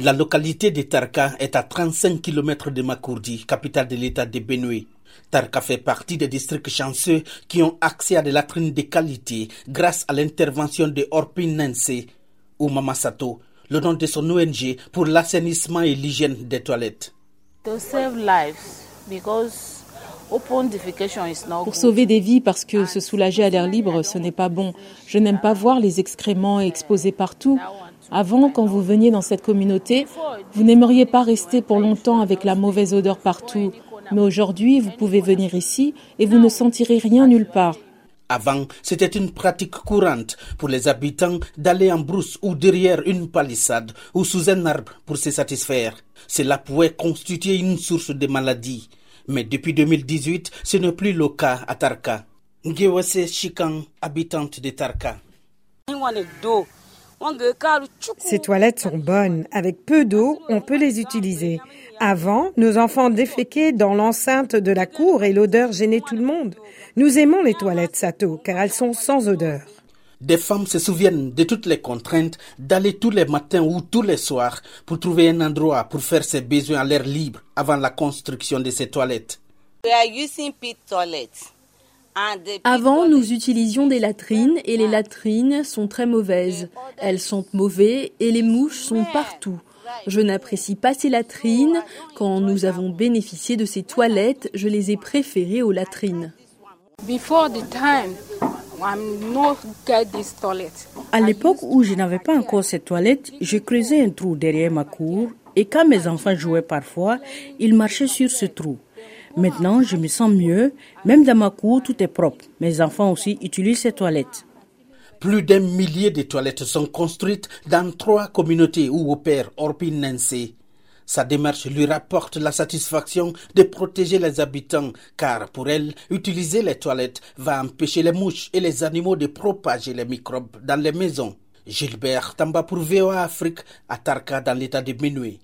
La localité de Tarka est à 35 km de Makourdi, capitale de l'état de Benue. Tarka fait partie des districts chanceux qui ont accès à des latrines de qualité grâce à l'intervention de Orpin Nense ou Mamasato, le nom de son ONG pour l'assainissement et l'hygiène des toilettes. Pour sauver des vies parce que se soulager à l'air libre, ce n'est pas bon. Je n'aime pas voir les excréments exposés partout. Avant, quand vous veniez dans cette communauté, vous n'aimeriez pas rester pour longtemps avec la mauvaise odeur partout. Mais aujourd'hui, vous pouvez venir ici et vous ne sentirez rien nulle part. Avant, c'était une pratique courante pour les habitants d'aller en brousse ou derrière une palissade ou sous un arbre pour se satisfaire. Cela pouvait constituer une source de maladies. Mais depuis 2018, ce n'est plus le cas à Tarka. Ngewase Chikan, habitante de Tarka. Ces toilettes sont bonnes. Avec peu d'eau, on peut les utiliser. Avant, nos enfants déféquaient dans l'enceinte de la cour et l'odeur gênait tout le monde. Nous aimons les toilettes Sato car elles sont sans odeur. Des femmes se souviennent de toutes les contraintes d'aller tous les matins ou tous les soirs pour trouver un endroit pour faire ses besoins à l'air libre avant la construction de ces toilettes. Avant, nous utilisions des latrines et les latrines sont très mauvaises. Elles sont mauvaises et les mouches sont partout. Je n'apprécie pas ces latrines. Quand nous avons bénéficié de ces toilettes, je les ai préférées aux latrines. À l'époque où je n'avais pas encore cette toilette, je creusais un trou derrière ma cour et quand mes enfants jouaient parfois, ils marchaient sur ce trou. Maintenant, je me sens mieux. Même dans ma cour, tout est propre. Mes enfants aussi utilisent ces toilettes. Plus d'un millier de toilettes sont construites dans trois communautés où opère Orpin Nancy. Sa démarche lui rapporte la satisfaction de protéger les habitants, car pour elle, utiliser les toilettes va empêcher les mouches et les animaux de propager les microbes dans les maisons. Gilbert Tamba pour VOA Afrique à Tarka dans l'état de Benue.